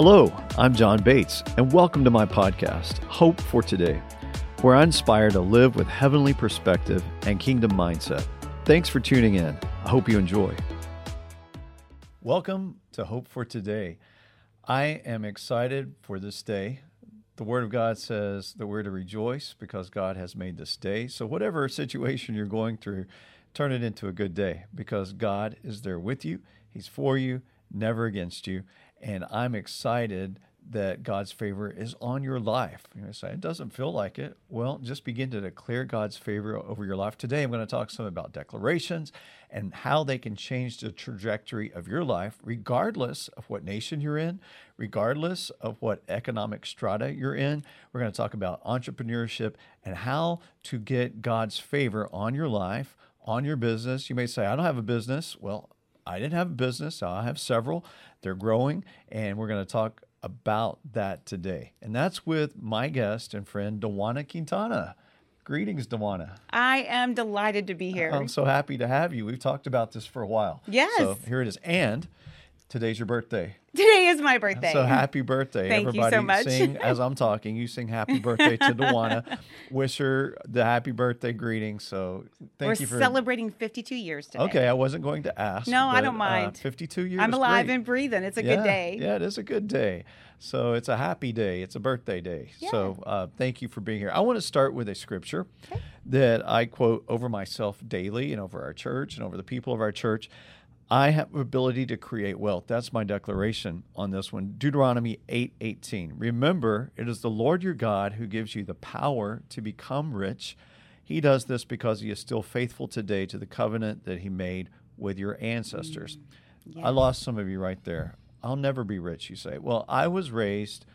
Hello, I'm John Bates, and welcome to my podcast, Hope for Today, where I inspire to live with heavenly perspective and kingdom mindset. Thanks for tuning in. I hope you enjoy. Welcome to Hope for Today. I am excited for this day. The Word of God says that we're to rejoice because God has made this day. So, whatever situation you're going through, turn it into a good day because God is there with you. He's for you, never against you. And I'm excited that God's favor is on your life. You say it doesn't feel like it. Well, just begin to declare God's favor over your life. Today, I'm going to talk some about declarations and how they can change the trajectory of your life, regardless of what nation you're in, regardless of what economic strata you're in. We're going to talk about entrepreneurship and how to get God's favor on your life, on your business. You may say, I don't have a business. Well, I didn't have a business. I have several. They're growing, and we're going to talk about that today. And that's with my guest and friend, Dawana Quintana. Greetings, Dawana. I am delighted to be here. I'm so happy to have you. We've talked about this for a while. Yes. So here it is. And today's your birthday. Today is my birthday. So happy birthday. Thank Everybody you so much. sing as I'm talking. You sing happy birthday to Dawana. Wish her the happy birthday greeting. So thank We're you for celebrating 52 years today. Okay, I wasn't going to ask. No, I don't mind. Uh, 52 years. I'm alive great. and breathing. It's a yeah, good day. Yeah, it is a good day. So it's a happy day. It's a birthday day. Yeah. So uh, thank you for being here. I want to start with a scripture Okay. that I quote over myself daily and over our church and over the people of our church. I have ability to create wealth. That's my declaration on this one. Deuteronomy 8:18. Remember, it is the Lord your God who gives you the power to become rich. He does this because he is still faithful today to the covenant that he made with your ancestors. I lost some of you right there. I'll never be rich, you say. Well, I was raised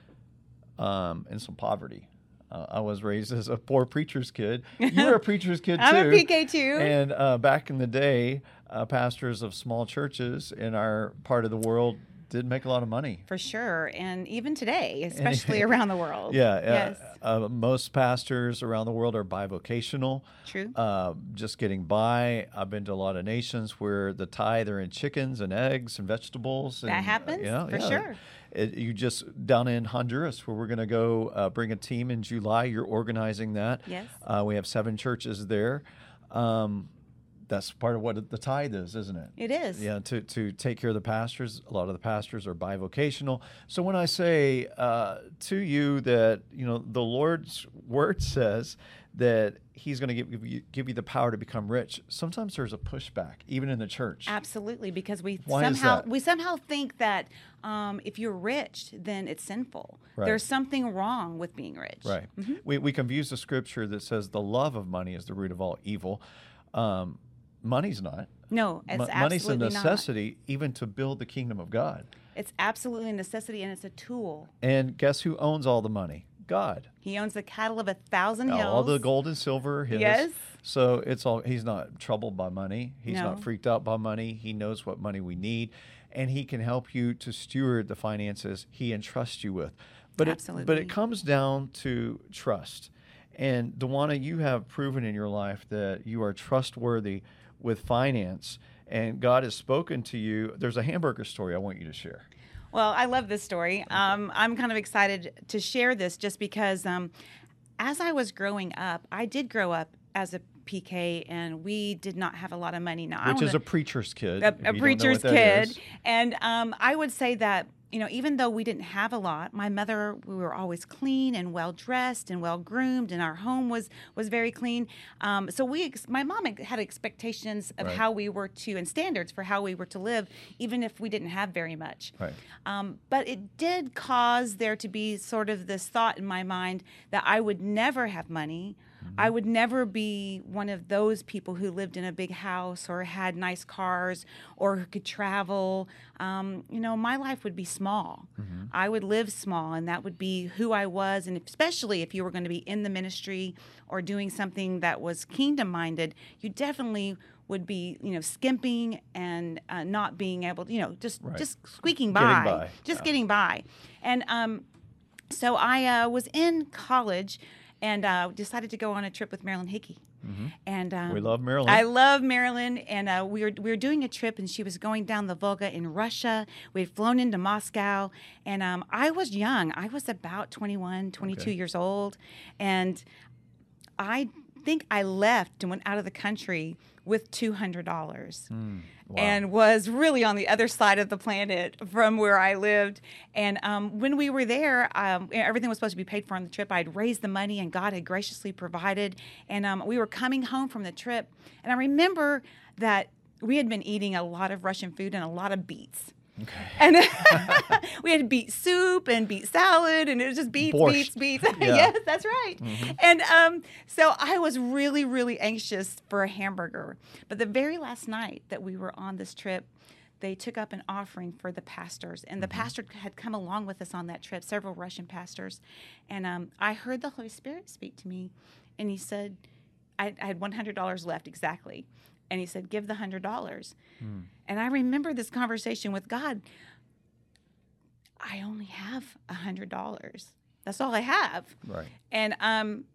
um, in some poverty. Uh, I was raised as a poor preacher's kid. You were a preacher's kid too. I'm a PK too. And uh, back in the day, uh, pastors of small churches in our part of the world did make a lot of money. For sure. And even today, especially around the world. Yeah, Yes. uh, uh, most pastors around the world are bivocational. True. Uh, just getting by. I've been to a lot of nations where the tithe are in chickens and eggs and vegetables. And, That uh, happens, yeah, for yeah. sure. It, you just down in Honduras, where we're going to go uh, bring a team in July. You're organizing that. Yes. Uh, we have seven churches there. Um, that's part of what the tithe is, isn't it? It is. Yeah, to, to take care of the pastors. A lot of the pastors are bivocational. So when I say uh, to you that you know the Lord's word says that He's going to give, give you give you the power to become rich, sometimes there's a pushback, even in the church. Absolutely, because we Why somehow we somehow think that um, if you're rich, then it's sinful. Right. There's something wrong with being rich. Right. We, we confuse the scripture that says the love of money is the root of all evil. Um, money's not. No, it's Mo- money's a absolutely not. necessity even to build the kingdom of God. It's absolutely a necessity, and it's a tool. And guess who owns all the money? God. He owns the cattle of a thousand hills. All the gold and silver are his. Yes. So it's all he's not troubled by money. He's No. not freaked out by money. He knows what money we need and he can help you to steward the finances he entrusts you with. But it but it comes down to trust. And Dawana, you have proven in your life that you are trustworthy with finance and God has spoken to you. There's a hamburger story I want you to share. Well, I love this story. Um, I'm kind of excited to share this just because um, as I was growing up, I did grow up as a PK, and we did not have a lot of money. Now, Which is a preacher's kid. a, a preacher's kid. is. And um, I would say that, you know, even though we didn't have a lot, my mother, we were always clean and well dressed and well groomed, and our home was was very clean. Um, so we, ex- my mom had expectations of Right. how we were to and standards for how we were to live, even if we didn't have very much. Right. Um, but it did cause there to be sort of this thought in my mind that I would never have money. I would never be one of those people who lived in a big house or had nice cars or who could travel. Um, you know, my life would be small. I would live small, and that would be who I was. And especially if you were going to be in the ministry or doing something that was kingdom minded, you definitely would be, you know, skimping and uh, not being able to, you know, just Right. just squeaking Getting by, by, just yeah. getting by. And um, so I uh, was in college and uh, decided to go on a trip with Marilyn Hickey. and um, We love Marilyn. I love Marilyn, and uh, we were we were doing a trip, and she was going down the Volga in Russia. We had flown into Moscow, and um, I was young. I was about 21, 22 Okay. years old, and I think I left and went out of the country with two hundred dollars Hmm. Wow. and was really on the other side of the planet from where I lived. And um, when we were there, um, everything was supposed to be paid for on the trip. I'd raised the money, and God had graciously provided. And um, we were coming home from the trip, and I remember that we had been eating a lot of Russian food and a lot of beets. Okay. And we had beet soup and beet salad, and it was just beets, Borscht. beets, beets. Yeah. Mm-hmm. yes, that's right. And um, so I was really, really anxious for a hamburger. But the very last night that we were on this trip, they took up an offering for the pastors, and the Mm-hmm. pastor had come along with us on that trip, several Russian pastors. And um, I heard the Holy Spirit speak to me, and He said, I, I had $100 left exactly. And He said, Give the $100. Hmm. And I remember this conversation with God. I only have a hundred dollars. That's all I have. Right. And um,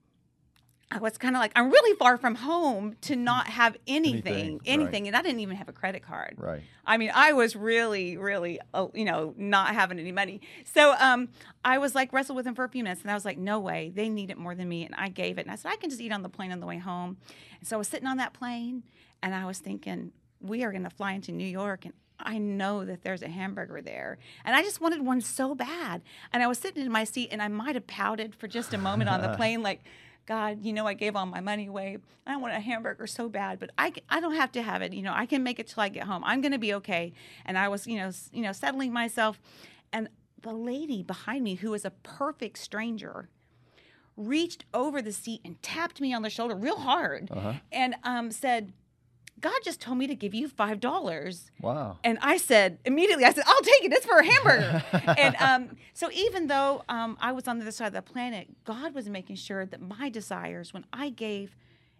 I was kind of like, I'm really far from home to not have anything, Anything, anything, right. and I didn't even have a credit card. Right. I mean, I was really, really, uh, you know, not having any money. So um, I was like, wrestled with him for a few minutes, and I was like, no way, they need it more than me. And I gave it, and I said, I can just eat on the plane on the way home. And so I was sitting on that plane, and I was thinking, we are going to fly into New York, and I know that there's a hamburger there. And I just wanted one so bad. And I was sitting in my seat, and I might have pouted for just a moment on the plane, like, God, you know, I gave all my money away. I want a hamburger so bad, but I, I don't have to have it. You know, I can make it till I get home. I'm going to be okay. And I was, you know, you know, settling myself. And the lady behind me, who was a perfect stranger, reached over the seat and tapped me on the shoulder real hard Uh-huh. and um, said, God just told me to give you $5. Wow. And I said immediately, I said, I'll take it. It's for a hamburger. and um, so even though um, I was on the other side of the planet, God was making sure that my desires, when I gave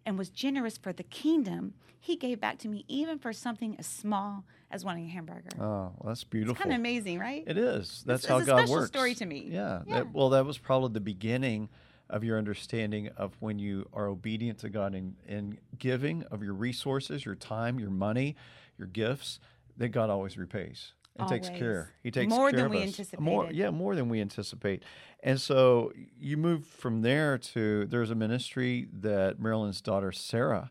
and was generous for the kingdom, He gave back to me, even for something as small as wanting a hamburger. Oh, well, that's beautiful. Kind of amazing, right? It is. That's it's how a God works. story to me. Yeah. Yeah. That, well, that was probably the beginning of your understanding of when you are obedient to God in, in giving of your resources, your time, your money, your gifts, that God always repays and takes care. He takes More care than we us. More, yeah, more than we anticipate. And so you move from there to there's a ministry that Marilyn's daughter Sarah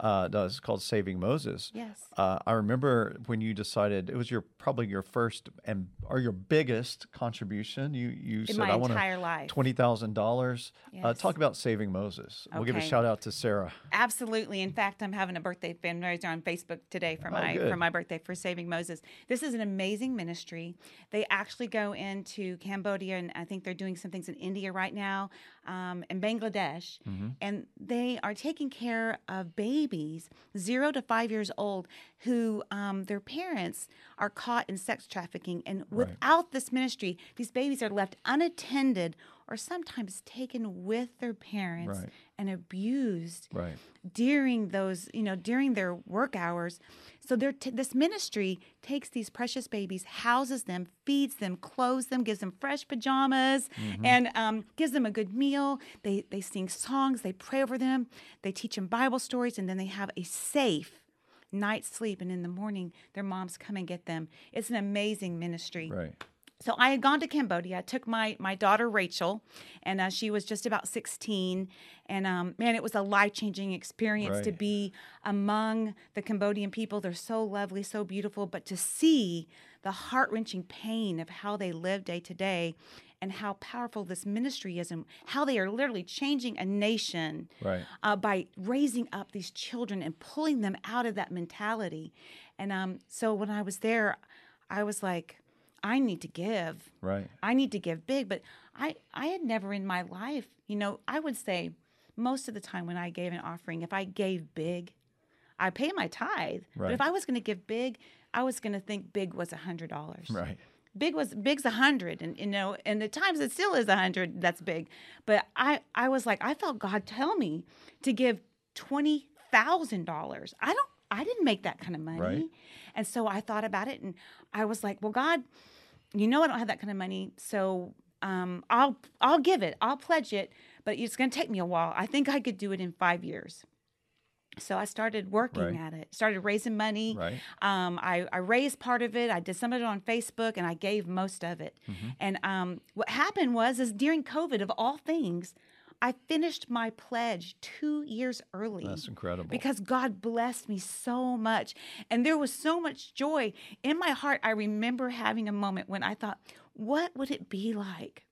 uh, does called Saving Moses. Ah. Yes. Uh, I remember when you decided it was your probably your first and or your biggest contribution. You you In said my I want entire life. twenty thousand dollars. Uh, talk about saving Moses. We'll give a shout out to Sarah. Absolutely. In fact, I'm having a birthday fundraiser on Facebook today for Oh, my good. for my birthday for Saving Moses. This is an amazing ministry. They actually go into Cambodia, and I think they're doing some things in India right now, um, and Bangladesh, Mm-hmm. and they are taking care of babies zero to five years old who um, their parents are caught in sex trafficking, and without this ministry, these babies are left unattended or sometimes taken with their parents Right. And abused Right. during those you know during their work hours. So they're t- this ministry takes these precious babies houses them feeds them clothes them gives them fresh pajamas and um, gives them a good meal. They they sing songs they pray over them they teach them bible stories and then they have a safe night's sleep. And in the morning their moms come and get them. It's an amazing ministry. Right. So I had gone to Cambodia. I took my my daughter Rachel, and uh, she was just about 16. And um, man, it was a life changing experience to be among the Cambodian people. They're so lovely, so beautiful, but to see the heart wrenching pain of how they live day to day. And how powerful this ministry is, and how they are literally changing a nation Right. uh, by raising up these children and pulling them out of that mentality. And um, so when I was there, I was like, I need to give. Right. I need to give big. But I, I had never in my life, you know, I would say most of the time when I gave an offering, if I gave big, I pay my tithe. Right. But if I was going to give big, I was going to think big was a hundred dollars Right. big was big's a hundred and you know and at times it still is a hundred that's big but i i was like i felt god tell me to give twenty thousand dollars i don't i didn't make that kind of money Right. and so i thought about it and i was like well god you know i don't have that kind of money so um, i'll i'll give it i'll pledge it but it's going to take me a while i think i could do it in five years So I started working Right. at it, started raising money. Right. Um, I, I raised part of it. I did some of it on Facebook, and I gave most of it. Mm-hmm. And um, what happened was, is during COVID, of all things, I finished my pledge two years early. That's incredible. Because God blessed me so much. And there was so much joy in my heart. I remember having a moment when I thought, what would it be like?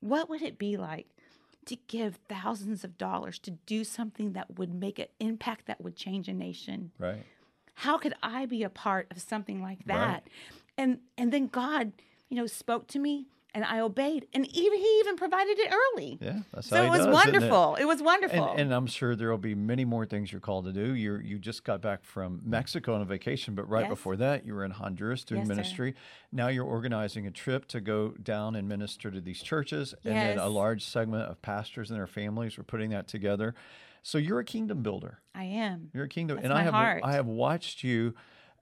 What would it be like to give thousands of dollars to do something that would make an impact that would change a nation? right. How could I be a part of something like Right. that? And and then God, you know, spoke to me and I obeyed. And even he even provided it early. Yeah. That's So how it was does, isn't it? wonderful. It? was wonderful. And, and I'm sure there will be many more things you're called to do. You you just got back from Mexico on a vacation, but right Yes. before that, you were in Honduras doing Yes, sir. ministry. Now you're organizing a trip to go down and minister to these churches, and then a large segment of pastors and their families. We're putting that together. So you're a kingdom builder. I am. You're a kingdom, That's and I have heart. I have watched you,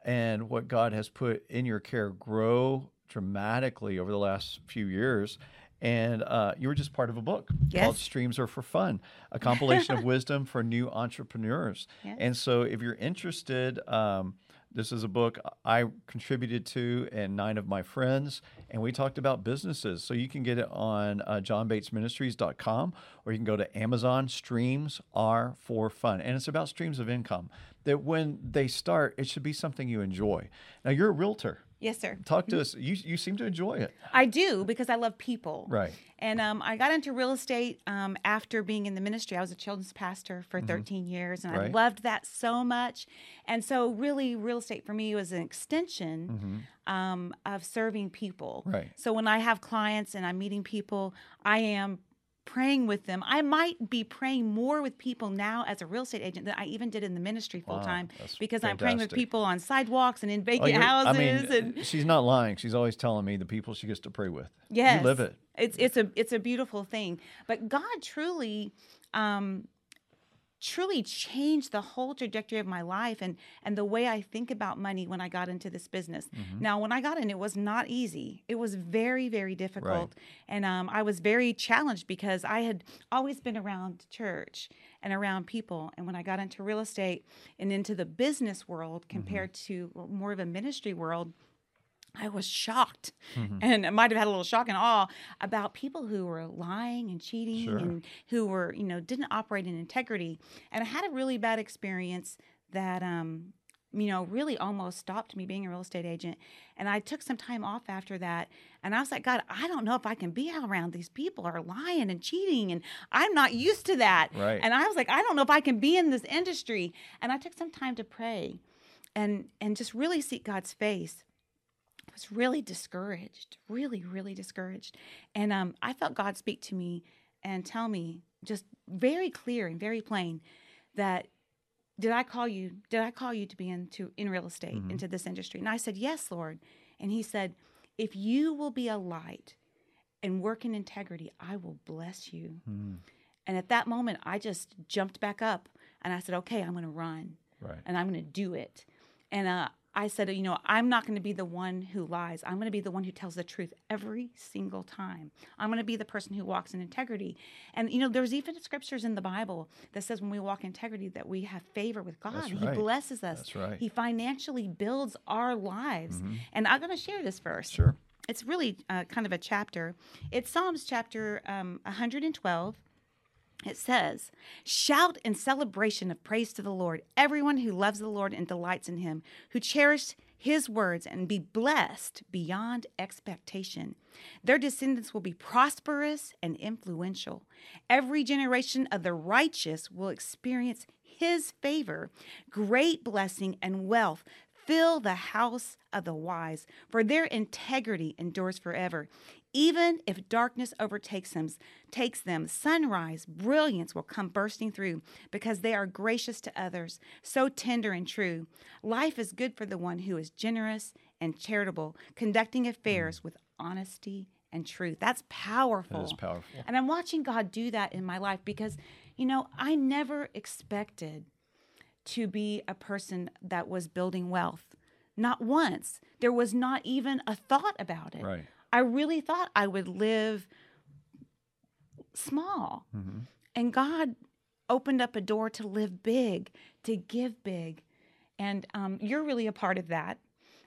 and what God has put in your care grow dramatically over the last few years. And uh, you were just part of a book called "Streams Are for Fun," a compilation of wisdom for new entrepreneurs. Yes. And so, if you're interested, um, this is a book I contributed to, and nine of my friends, and we talked about businesses. So you can get it on uh, johnbatesministries.com, or you can go to Amazon. Streams are for fun, and it's about streams of income. That when they start, it should be something you enjoy. Now you're a realtor. Yes, sir. Talk to us. You you seem to enjoy it, I do because I love people. right? And um, I got into real estate um, after being in the ministry. I was a children's pastor for 13 years, and I Mm-hmm. Loved that so much. And so, really, real estate for me was an extension um, of serving people. Mm-hmm. Right. So when I have clients and I'm meeting people, I am praying with them. I might be praying more with people now as a real estate agent than I even did in the ministry full time that's because I'm praying with people on sidewalks and in Oh, vacant you're- houses. I mean, and she's not lying. She's always telling me the people she gets to pray with. Yes, you live it. It's it's a it's a beautiful thing. But God truly, um, truly changed the whole trajectory of my life and and the way I think about money when I got into this business. Mm-hmm. Now, when I got in, it was not easy. It was very very difficult, and um, I was very challenged because I had always been around church and around people. And when I got into real estate and into the business world Mm-hmm. compared to more of a ministry world. I was shocked Mm-hmm. and I might have had a little shock and awe about people who were lying and cheating Sure. and who were, you know, didn't operate in integrity. And I had a really bad experience that, um, you know, really almost stopped me being a real estate agent. And I took some time off after that. And I was like, God, I don't know if I can be around these people who are lying and cheating. And I'm not used to that. Right. And I was like, I don't know if I can be in this industry. And I took some time to pray and and just really seek God's face. I was really discouraged, really, really discouraged. And um, I felt God speak to me and tell me just very clear and very plain that did I call you? Did I call you to be into in real estate Mm-hmm. into this industry? And I said yes, Lord. And He said, if you will be a light and work in integrity, I will bless you. Mm, And at that moment, I just jumped back up and I said, okay, I'm going to run right. and I'm going to do it. And uh, I said, you know, I'm not going to be the one who lies. I'm going to be the one who tells the truth every single time. I'm going to be the person who walks in integrity. And you know, there's even scriptures in the Bible that says when we walk in integrity that we have favor with God. He blesses us. That's right. He financially builds our lives. And I'm going to share this verse. Sure. It's really uh, kind of a chapter. It's Psalms chapter um, 112. It says, Shout in celebration of praise to the Lord, everyone who loves the Lord and delights in him, who cherish his words and be blessed beyond expectation. Their descendants will be prosperous and influential. Every generation of the righteous will experience his favor, great blessing and wealth fill the house of the wise, for their integrity endures forever. Even if darkness overtakes them, takes them, sunrise, brilliance will come bursting through, because they are gracious to others, so tender and true. Life is good for the one who is generous and charitable, conducting affairs mm. with honesty and truth. That's powerful. That is powerful. And I'm watching God do that in my life because, you know, I never expected to be a person that was building wealth. Not once. There was not even a thought about it. Right. I really thought I would live small. Mm-hmm. And God opened up a door to live big, to give big. And um, you're really a part of that.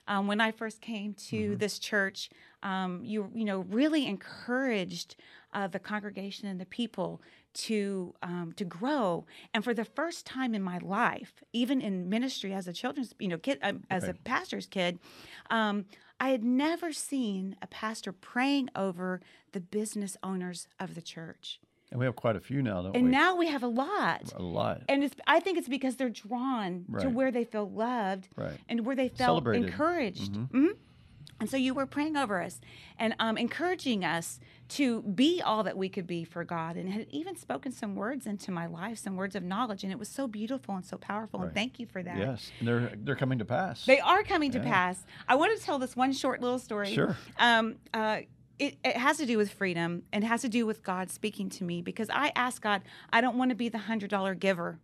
Um, when I first came to Mm-hmm. this church, um, you you know really encouraged uh, the congregation and the people to um, to grow. And for the first time in my life, even in ministry as a children's you know kid um, as a pastor's kid, um, I had never seen a pastor praying over the business owners of the church. And we have quite a few now, don't And we? now we have a lot. a lot. And it's, I think it's because they're drawn to where they feel loved Right. and where they felt Celebrated. encouraged. Mhm. And so you were praying over us and um, encouraging us to be all that we could be for God, and had even spoken some words into my life, some words of knowledge, and it was so beautiful and so powerful. And thank you for that. Yes, and they're they're coming to pass. They are coming to pass. I want to tell this one short little story. Sure. Um, uh, it, it has to do with freedom and has to do with God speaking to me because I asked God, I don't want to be the hundred dollar giver.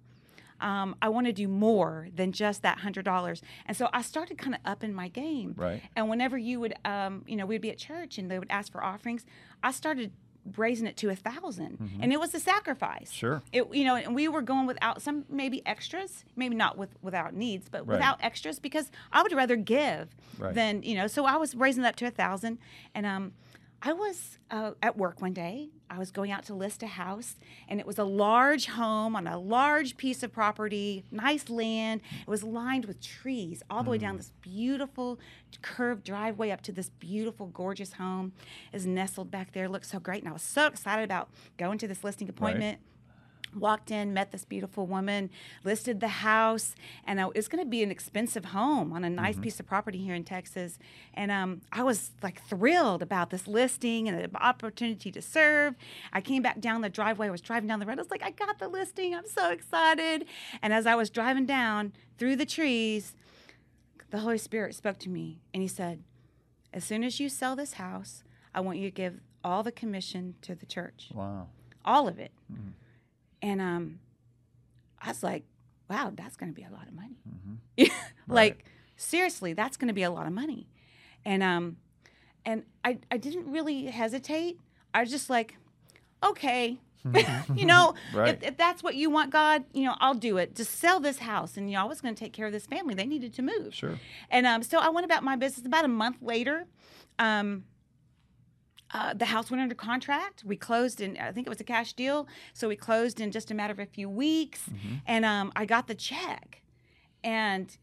Um, I want to do more than just that hundred dollars, and so I started kind of upping my game. Right. And whenever you would, um, you know, we'd be at church and they would ask for offerings, I started raising it to a 1000 and it was a sacrifice. Mm-hmm. Sure. It, you know, and we were going without some maybe extras, maybe not with without needs, but Right. without extras because I would rather give Right. than you know. So I was raising it up to a thousand, and um, I was uh, at work one day. I was going out to list a house, and it was a large home on a large piece of property, nice land. It was lined with trees all the way Mm. down this beautiful curved driveway up to this beautiful, gorgeous home. Is nestled back there, looked so great, and I was so excited about going to this listing appointment walked in, met this beautiful woman, listed the house, and uh, it was going to be an expensive home on a nice mm-hmm. piece of property here in Texas. And um, I was like thrilled about this listing and the opportunity to serve. I came back down the driveway. I was driving down the road. I was like, I got the listing. I'm so excited. And as I was driving down through the trees, the Holy Spirit spoke to me and He said, As soon as you sell this house, I want you to give all the commission to the church Wow. all of it. Mm-hmm. And um, I was like, wow, that's going to be a lot of money. like, seriously, that's going to be a lot of money. And um, and I, I didn't really hesitate. I was just like, okay, you know, Right. if, if that's what you want, God, you know, I'll do it. Just sell this house, and you know, I was going to take care of this family. They needed to move. Sure. And um, so I went about my business. About a month later, um, uh, the house went under contract. We closed in, I think it was a cash deal. So we closed in just a matter of a few weeks. Mm-hmm. And um, I got the check. And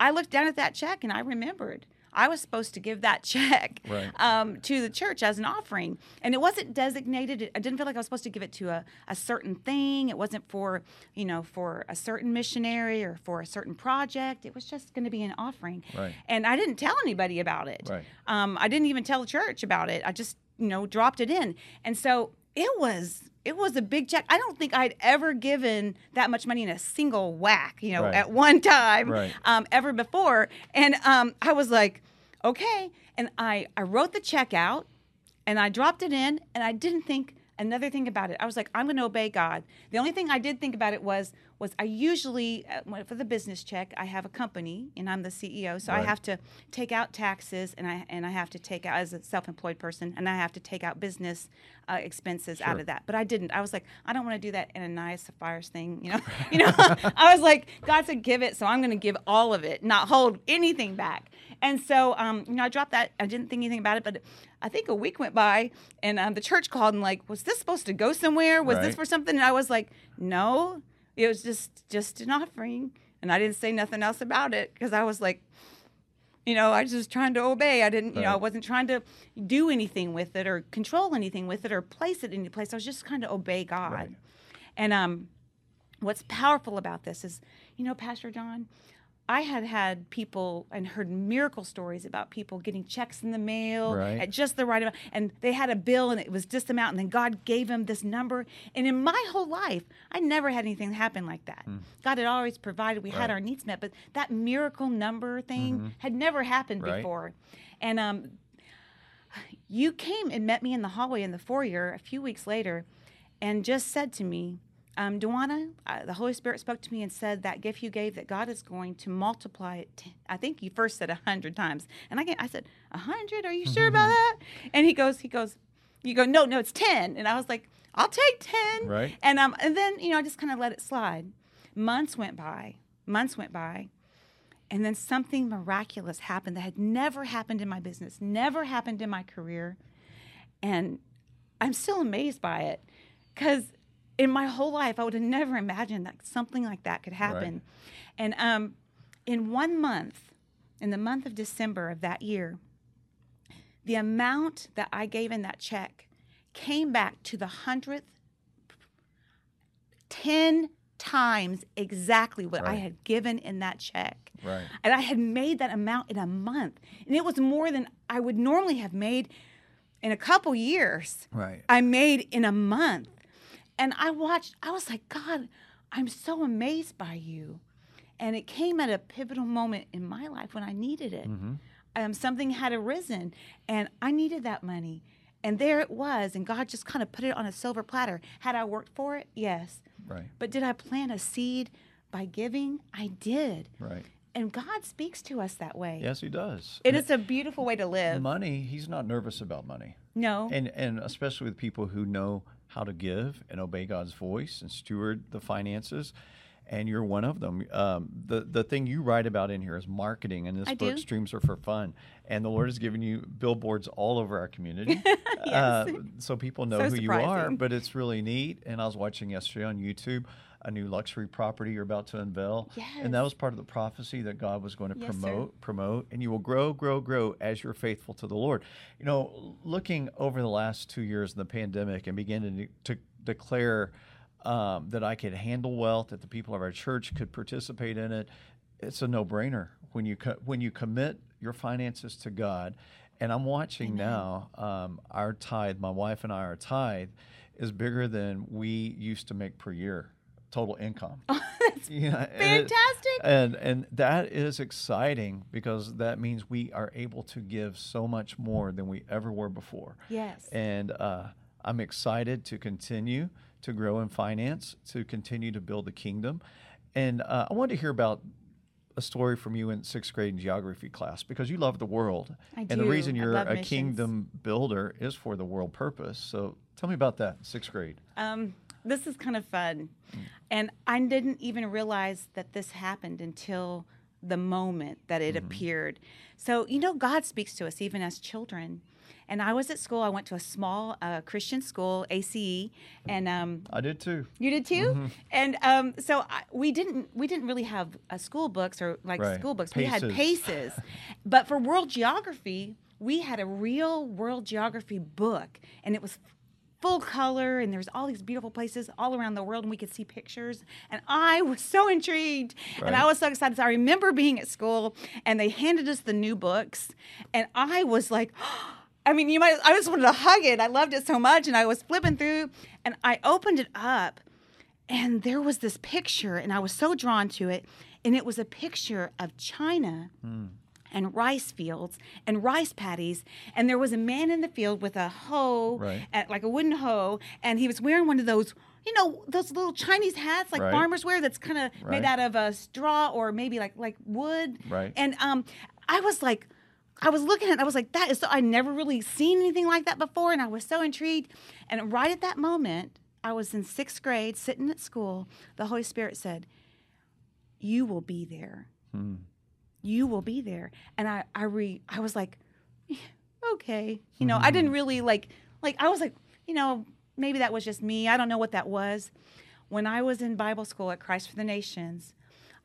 I looked down at that check and I remembered I was supposed to give that check Right. um, to the church as an offering. And it wasn't designated. I didn't feel like I was supposed to give it to a, a certain thing. It wasn't for, you know, for a certain missionary or for a certain project. It was just going to be an offering. Right. And I didn't tell anybody about it. Right. Um, I didn't even tell the church about it. I just, you know, dropped it in. And so it was it was a big check. I don't think I'd ever given that much money in a single whack, you know, Right. at one time Right. um, ever before. And um, I was like, okay. And I, I wrote the check out and I dropped it in and I didn't think another thing about it. I was like, I'm going to obey God. The only thing I did think about it was was I usually uh, for the business check I have a company and I'm the CEO, so I have to take out taxes and I and I have to take out as a self-employed person and I have to take out business uh, expenses out of that. But I didn't. I was like, I don't want to do that Ananias Sapphira's thing, you know. you know, I was like, God said give it, so I'm going to give all of it, not hold anything back. And so, um, you know, I dropped that. I didn't think anything about it, but I think a week went by, and um, the church called and like, was this supposed to go somewhere? Was Right. this for something? And I was like, no, it was just just an offering, and I didn't say nothing else about it because I was like, you know, I was just trying to obey. I didn't, you know, I wasn't trying to do anything with it or control anything with it or place it in any place. I was just trying to obey God. Right. And um, what's powerful about this is, you know, Pastor John, I had had people and heard miracle stories about people getting checks in the mail Right. at just the right amount, and they had a bill and it was just amount, and then God gave them this number. And in my whole life, I never had anything happen like that. God had always provided; we had. Right. Mm-hmm. our needs met, but that miracle number thing had never happened Right. before. And um, you came and met me in the hallway in the foyer a few weeks later and just said to me, um, Dawana, uh, the Holy Spirit spoke to me and said that gift you gave, that God is going to multiply it. T- I think you first said a hundred times, and I, get, I said a hundred. Are you sure about that? And he goes, he goes, you go, no, no, it's ten. And I was like, I'll take 10. Right. And um and then, you know, I just kind of let it slide. Months went by. Months went by. And then something miraculous happened that had never happened in my business, never happened in my career. And I'm still amazed by it cuz in my whole life I would have never imagined that something like that could happen. And um in 1 month, in the month of December of that year, the amount that I gave in that check came back to the hundredth, 10 times exactly what I had given in that check. Right. And I had made that amount in a month. And it was more than I would normally have made in a couple years. Right. I made in a month. And I watched, I was like, God, I'm so amazed by you. And it came at a pivotal moment in my life when I needed it. Um, something had arisen and I needed that money. And there it was. And God just kind of put it on a silver platter. Had I worked for it? Yes. Right. But did I plant a seed by giving? I did. Right. And God speaks to us that way. Yes, he does. And It is a beautiful way to live. money. He's not nervous about money. No. and and especially with people who know how to give and obey God's voice and steward the finances. And you're one of them. Um, the the thing you write about in here is marketing, and this I book do. "Streams Are for Fun." And the Lord has given you billboards all over our community, uh, so people know So who you are. But it's really neat. And I was watching yesterday on YouTube a new luxury property you're about to unveil, and that was part of the prophecy that God was going to Yes, sir. promote promote and you will grow grow grow as you're faithful to the lord. You know looking over the last two years in the pandemic and beginning to, to declare um, that i could handle wealth that the people of our church could participate in it it's a no-brainer when you co- when you commit your finances to god. And i'm watching now um, our tithe my wife and i our tithe is bigger than we used to make per year total income yeah, and it- Fantastic. and and that is exciting because that means we are able to give so much more than we ever were before. Yes. And uh, I'm excited to continue to grow in finance, to continue to build the kingdom. And uh, I wanted to hear about a story from you in sixth grade in geography class because you love the world. I and the reason you're a missions. kingdom builder is for the world purpose. So tell me about that, sixth grade. Um, this is kind of fun. And I didn't even realize that this happened until the moment that it appeared. So, you know, God speaks to us even as children. And I was at school, I went to a small uh, Christian school, ACE, and um, I did too. you did too, and um, so I, we didn't we didn't really have uh, school books or like Right. school books. We had Paces. paces, but for world geography, we had a real world geography book, and it was full color, and there's all these beautiful places all around the world, and we could see pictures. And I was so intrigued, and I was so excited. So I remember being at school, and they handed us the new books, and I was like. I mean, you might. I just wanted to hug it. I loved it so much, and I was flipping through, and I opened it up, and there was this picture, and I was so drawn to it, and it was a picture of China. Hmm. And rice fields and rice paddies, and there was a man in the field with a hoe, Right. at, like a wooden hoe, and he was wearing one of those, you know, those little Chinese hats like Right. farmers wear. That's kind of Right. made out of a straw or maybe like like wood. Right. And um, I was like, I was looking at it, I was like, that is so, I never really seen anything like that before. And I was so intrigued. And right at that moment, I was in sixth grade sitting at school. The Holy Spirit said, You will be there. You will be there. And I, I re I was like, okay. You know, I didn't really like like I was like, you know, maybe that was just me. I don't know what that was. When I was in Bible school at Christ for the Nations,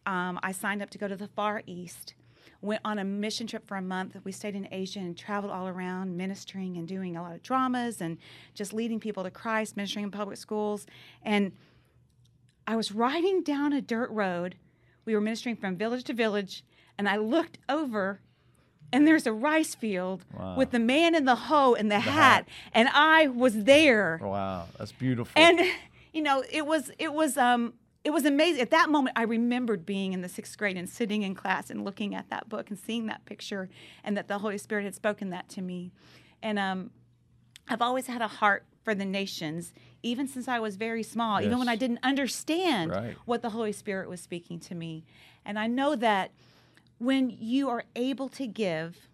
um, I signed up to go to the Far East. Went on a mission trip for a month. We stayed in Asia and traveled all around, ministering and doing a lot of dramas and just leading people to Christ, ministering in public schools. And I was riding down a dirt road. We were ministering from village to village, and I looked over, and there's a rice field Wow. with the man in the hoe and the, hat, and I was there. Wow, that's beautiful. And you know, it was it was um it was amazing. At that moment, I remembered being in the sixth grade and sitting in class and looking at that book and seeing that picture, and that the Holy Spirit had spoken that to me. And um, I've always had a heart for the nations, even since I was very small, even when I didn't understand Right. what the Holy Spirit was speaking to me. And I know that when you are able to give,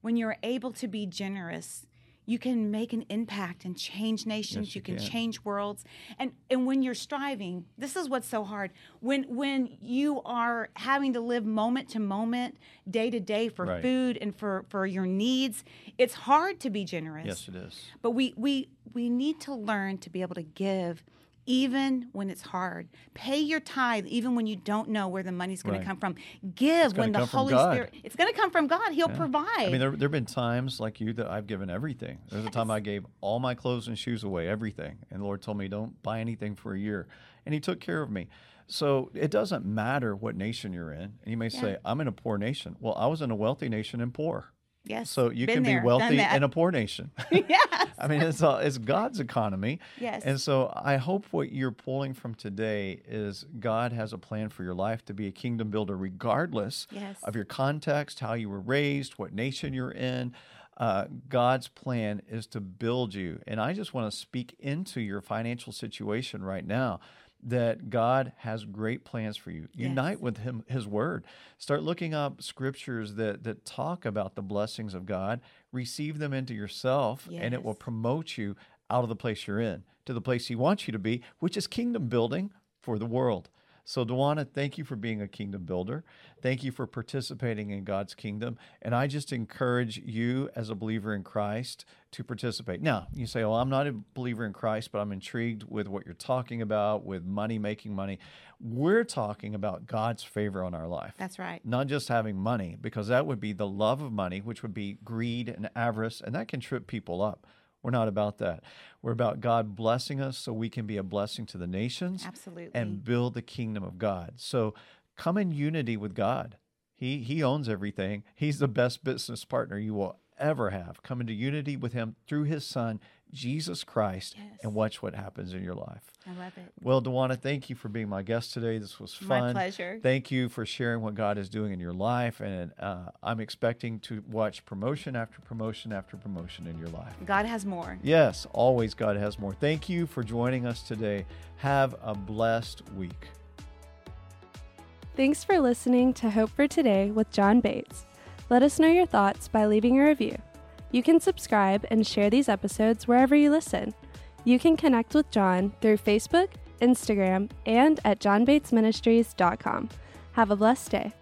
when you're able to be generous, you can make an impact and change nations Yes, you, you can, can. change worlds and and when you're striving this is what's so hard when when you are having to live moment to moment day to day for Right. food and for for your needs it's hard to be generous Yes, it is. but we we we need to learn to be able to give even when it's hard. Pay your tithe even when you don't know where the money's going Right. to come from. Give when the Holy Spirit it's going to come from God. He'll provide. I mean, there have been times like you that I've given everything. There's a time I gave all my clothes and shoes away, everything, and the Lord told me don't buy anything for a year, and He took care of me. So it doesn't matter what nation you're in. And you may say, I'm in a poor nation. Well, I was in a wealthy nation and poor. yes. So you can there, be wealthy in a poor nation. yes. I mean, it's all, it's God's economy. Yes. And so I hope what you're pulling from today is God has a plan for your life to be a kingdom builder, regardless Yes. of your context, how you were raised, what nation you're in. Uh, God's plan is to build you. And I just want to speak into your financial situation right now that God has great plans for you. Yes. Unite with him his word. Start looking up scriptures that that talk about the blessings of God. Receive them into yourself and it will promote you out of the place you're in to the place he wants you to be, which is kingdom building for the world. So, Dawana, thank you for being a kingdom builder. Thank you for participating in God's kingdom. And I just encourage you as a believer in Christ to participate. Now, you say, well, I'm not a believer in Christ, but I'm intrigued with what you're talking about with money, making money. We're talking about God's favor on our life That's right. not just having money, because that would be the love of money, which would be greed and avarice, and that can trip people up. We're not about that. We're about God blessing us so we can be a blessing to the nations Absolutely. and build the kingdom of God. So come in unity with God. He he owns everything. He's the best business partner you will ever have. Come into unity with him through his son, Jesus Christ, Yes. and watch what happens in your life. I love it. Well, Dawana, thank you for being my guest today. This was My fun. pleasure. Thank you for sharing what God is doing in your life. And uh, I'm expecting to watch promotion after promotion after promotion in your life. God has more. Yes, always God has more. Thank you for joining us today. Have a blessed week. Thanks for listening to Hope for Today with John Bates. Let us know your thoughts by leaving a review. You can subscribe and share these episodes wherever you listen. You can connect with John through Facebook, Instagram, and at johnbatesministries.com. Have a blessed day.